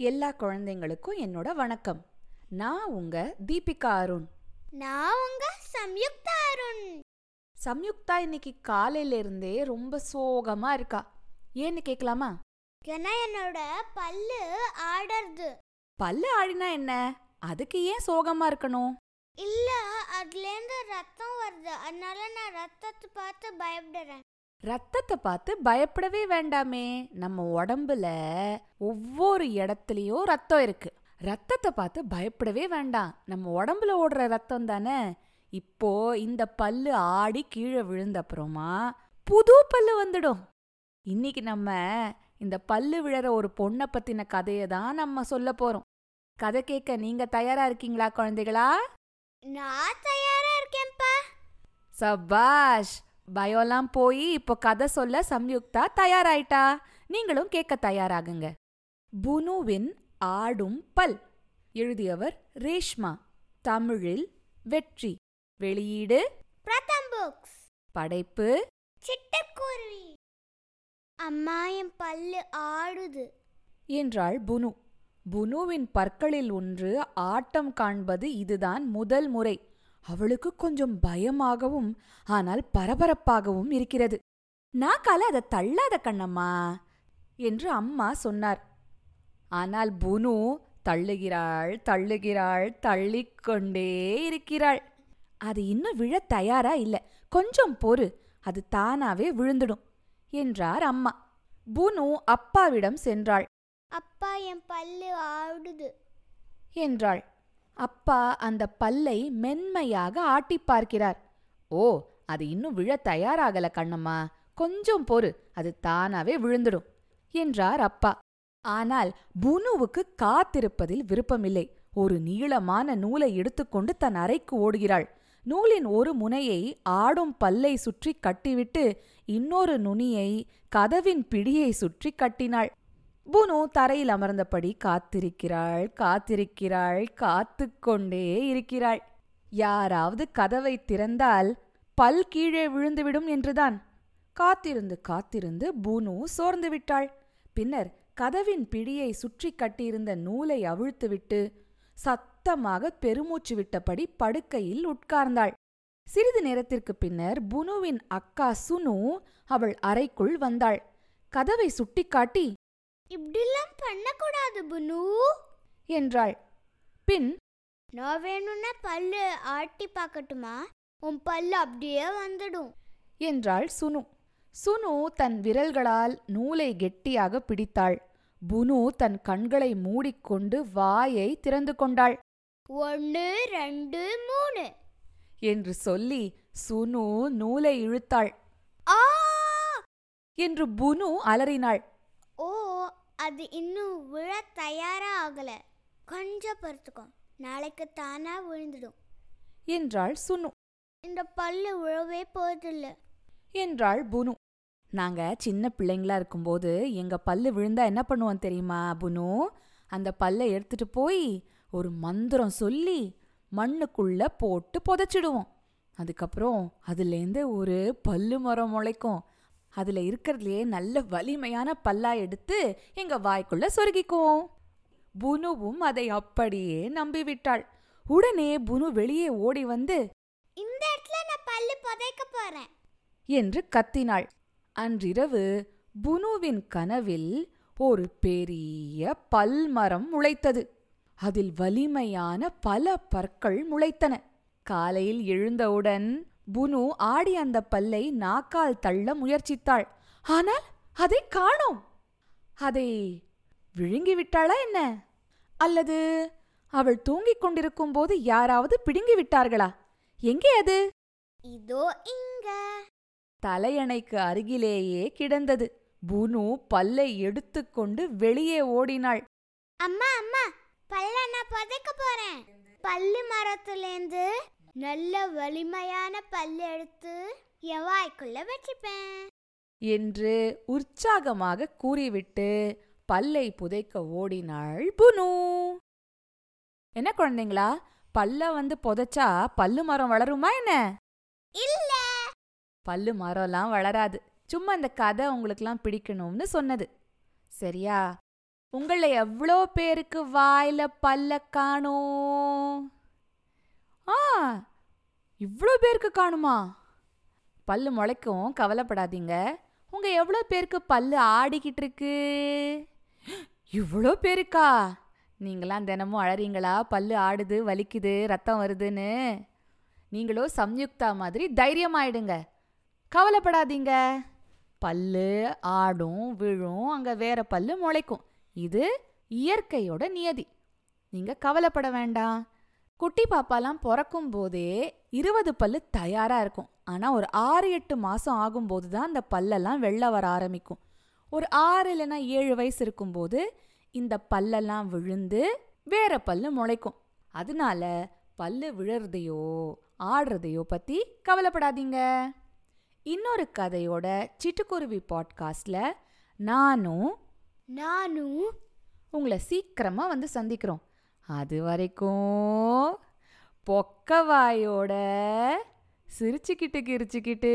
எல்லா குழந்தைங்களுக்கும் என்னோட வணக்கம். நான் உங்க தீபிகா அருண். நான் உங்க சம்யுக்தா அருண். சம்யுக்தா இன்னைக்கு காலையில இருந்தே ரொம்ப சோகமா இருக்கா? ஏன்னு கேட்கலாமா ஏன்னா என்னோட பல்லு ஆடுறது பல்லு ஆடினா என்ன? அதுக்கு ஏன் சோகமா இருக்கணும்? இல்ல அதுலேருந்து ரத்தம் வருது. அதனால நான் ரத்தத்தை பார்த்து பயப்படுறேன். ரத்தத்தை பார்த்து பயப்படவே வேண்டாமே. நம்ம உடம்புல ஒவ்வொரு இடத்துலயும் ரத்தம் இருக்கு. ரத்தத்தை பார்த்து பயப்படவே வேண்டாம். நம்ம உடம்புல ஓடுற ரத்தம் தானே? இப்போ இந்த பல்லு ஆடி கீழே விழுந்த அப்புறமா புது பல்லு வந்துடும். இன்னைக்கு நம்ம இந்த பல்லு விழற ஒரு பொண்ணை பத்தின கதையை தான் நம்ம சொல்ல போறோம். கதை கேட்க நீங்க தயாரா இருக்கீங்களா குழந்தைகளா? நான் தயாரா இருக்கேன்ப்பா. சபாஷ்! பயம்லாம் போய் இப்போ கதை சொல்ல சம்யுக்தா தயாராயிட்டா? நீங்களும் கேட்க தயாராகுங்க. புனுவின் ஆடும் பல் எழுதியவர் ரேஷ்மா தமிழில் வெற்றி. வெளியீடு பிரதம் புக்ஸ். படைப்பு சிட்டுக்குருவி. அம்மா என் பல்லு ஆடுது. என்றாள் புனு. புனுவின் பற்களில் ஒன்று ஆட்டம் காண்பது இதுதான் முதல் முறை. அவளுக்கு கொஞ்சம் பயமாகவும் ஆனால் பரபரப்பாகவும் இருக்கிறது. நாக்கால அதை தள்ளாத கண்ணம்மா என்று அம்மா சொன்னார். ஆனால் புனு தள்ளுகிறாள் தள்ளுகிறாள் தள்ளிக்கொண்டே இருக்கிறாள். அது இன்னும் விழத் தயாரா இல்ல. கொஞ்சம் பொறு. அது தானாவே விழுந்துடும் என்றார் அம்மா. புனு அப்பாவிடம் சென்றாள். அப்பா என் பல்லு ஆடுது என்றாள். அப்பா அந்த பல்லை மென்மையாக ஆட்டிப் பார்க்கிறார். ஓ அது இன்னும் விழ தயாராகல கண்ணம்மா. கொஞ்சம் பொறு அது தானாவே விழுந்துடும் என்றார் அப்பா. ஆனால் புனுவுக்கு காத்திருப்பதில் விருப்பமில்லை. ஒரு நீளமான நூலை எடுத்துக்கொண்டு தன் அறைக்கு ஓடுகிறாள். நூலின் ஒரு முனையை ஆடும் பல்லை சுற்றி கட்டிவிட்டு இன்னொரு நுனியை கதவின் பிடியை சுற்றி கட்டினாள். புனு தரையில் அமர்ந்தபடி காத்திருக்கிறாள் காத்திருக்கிறாள் காத்துக்கொண்டே இருக்கிறாள். யாராவது கதவை திறந்தால் பல் கீழே விழுந்துவிடும் என்றுதான். காத்திருந்து காத்திருந்து புனு சோர்ந்து விட்டாள். பின்னர் கதவின் பிடியை சுற்றி கட்டியிருந்த நூலை அவிழ்த்துவிட்டு சத்தமாக பெருமூச்சு விட்டபடி படுக்கையில் உட்கார்ந்தாள். சிறிது நேரத்திற்கு பின்னர் புனுவின் அக்கா சுனு அவள் அறைக்குள் வந்தாள். கதவை சுட்டிக்காட்டி இப்படிலாம் பண்ணக்கூடாது புனு. என்றாள். பின் நான் வேணும்னா பல்லு ஆட்டி பார்க்கட்டுமா? உன் பல்லு அப்படியே வந்துடும். என்றாள் சுனு. சுனு தன் விரல்களால் நூலை கெட்டியாக பிடித்தாள். புனு தன் கண்களை மூடிக்கொண்டு வாயை திறந்து கொண்டாள். ஒன்று ரெண்டு மூணு. என்று சொல்லி சுனு நூலை இழுத்தாள். ஆ! என்று புனு அலறினாள். அது இன்னும் விழ தயாரா ஆகல. கொஞ்சம் பொறுத்துக்கோ. நாளைக்கு தானா விழுந்துடும். என்றாள் சுனு இந்த பல்லு விழவே போதில்ல என்றாள் புனு. நாங்க சின்ன பிள்ளைங்களா இருக்கும்போது எங்க பல்லு விழுந்தா என்ன பண்ணுவோம் தெரியுமா புனு? அந்த பல்லை எடுத்துட்டு போய் ஒரு மந்திரம் சொல்லி மண்ணுக்குள்ள போட்டு புதைச்சிடுவோம். அதுக்கப்புறம் அதுலேருந்து ஒரு பல்லு மரம் முளைக்கும். அதுல இருக்கிறதுலே நல்ல வலிமையான பல்லா எடுத்து எங்க வாய்க்குள்ள சொருகிக்குவோம். புனுவும் அதை அப்படியே நம்பிவிட்டாள். உடனே புனு வெளியே ஓடி வந்து இந்த இடத்துல நான் பல்லு புதைக்க போறேன். என்று கத்தினாள். அன்றிரவு புனுவின் கனவில் ஒரு பெரிய பல்மரம் முளைத்தது. அதில் வலிமையான பல பற்கள் முளைத்தன. காலையில் எழுந்தவுடன் புனு ஆடி அந்த பல்லை நாக்கால் தள்ள முயற்சித்தாள். ஆனால் அதை காணோம். அதை விழுங்கிவிட்டாளா என்ன? அல்லது அவள் தூங்கிக் கொண்டிருக்கும் போது யாராவது பிடுங்கி விட்டார்களா எங்கே அது? இதோ இங்க. தலையணைக்கு அருகிலேயே கிடந்தது. புனு பல்லை எடுத்துக்கொண்டு வெளியே ஓடினாள். அம்மா அம்மா பல்ல நான் புதைக்க போறேன். பல்லு மரத்துலேருந்து நல்ல வலிமையான பல்லு எடுத்து என் வாய்க்குள்ள வச்சுப்பேன்? என்று உற்சாகமாக கூறிவிட்டு பல்லை புதைக்க ஓடினாள் புனு. என்ன குழந்தைங்களா பல்ல வந்து புதைச்சா பல்லு மரம் வளருமா என்ன? இல்ல. பல்லு மரம்லாம் வளராது. சும்மா இந்த கதை உங்களுக்குலாம் பிடிக்கணும்னு சொன்னது. சரியா? உங்கள எவ்வளோ பேருக்கு வாயில பல்ல காணோம்? ஆ இவ்வளோ பேருக்கு காணுமா? பல்லு முளைக்கும் கவலைப்படாதீங்க. உங்க எவ்வளோ பேருக்கு பல்லு ஆடிக்கிட்டு இருக்கு இவ்வளோ பேருக்கா? நீங்களாம் தினமும் அழறீங்களா? பல்லு ஆடுது வலிக்குது ரத்தம் வருதுன்னு? நீங்களும் சம்யுக்தா மாதிரி தைரியமாயிடுங்க. கவலைப்படாதீங்க. பல்லு ஆடும் விழும் அங்க வேற பல்லு முளைக்கும். இது இயற்கையோட நியதி. நீங்க கவலைப்பட வேண்டாம். குட்டி பாப்பாலாம் பிறக்கும் போதே இருபது பல்லு தயாரா இருக்கும். ஆனா ஒரு ஆறு எட்டு மாசம் ஆகும்போது தான் அந்த பல்லெல்லாம் வெளில வர ஆரம்பிக்கும். ஒரு ஆறு இல்லைன்னா ஏழு வயசு இருக்கும்போது இந்த பல்லெல்லாம் விழுந்து வேற பல்லு முளைக்கும். அதனால பல்லு விழறதையோ ஆடுறதையோ பத்தி கவலைப்படாதீங்க. இன்னொரு கதையோட சிட்டுக்குருவி பாட்காஸ்ட்ல நானும் நானும் உங்களை சீக்கிரமா வந்து சந்திக்கிறோம். அது வரைக்கும் பொக்கவாயோட சிரிச்சுக்கிட்டு கிரிச்சுக்கிட்டு.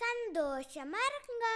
சந்தோஷமா இருக்குங்க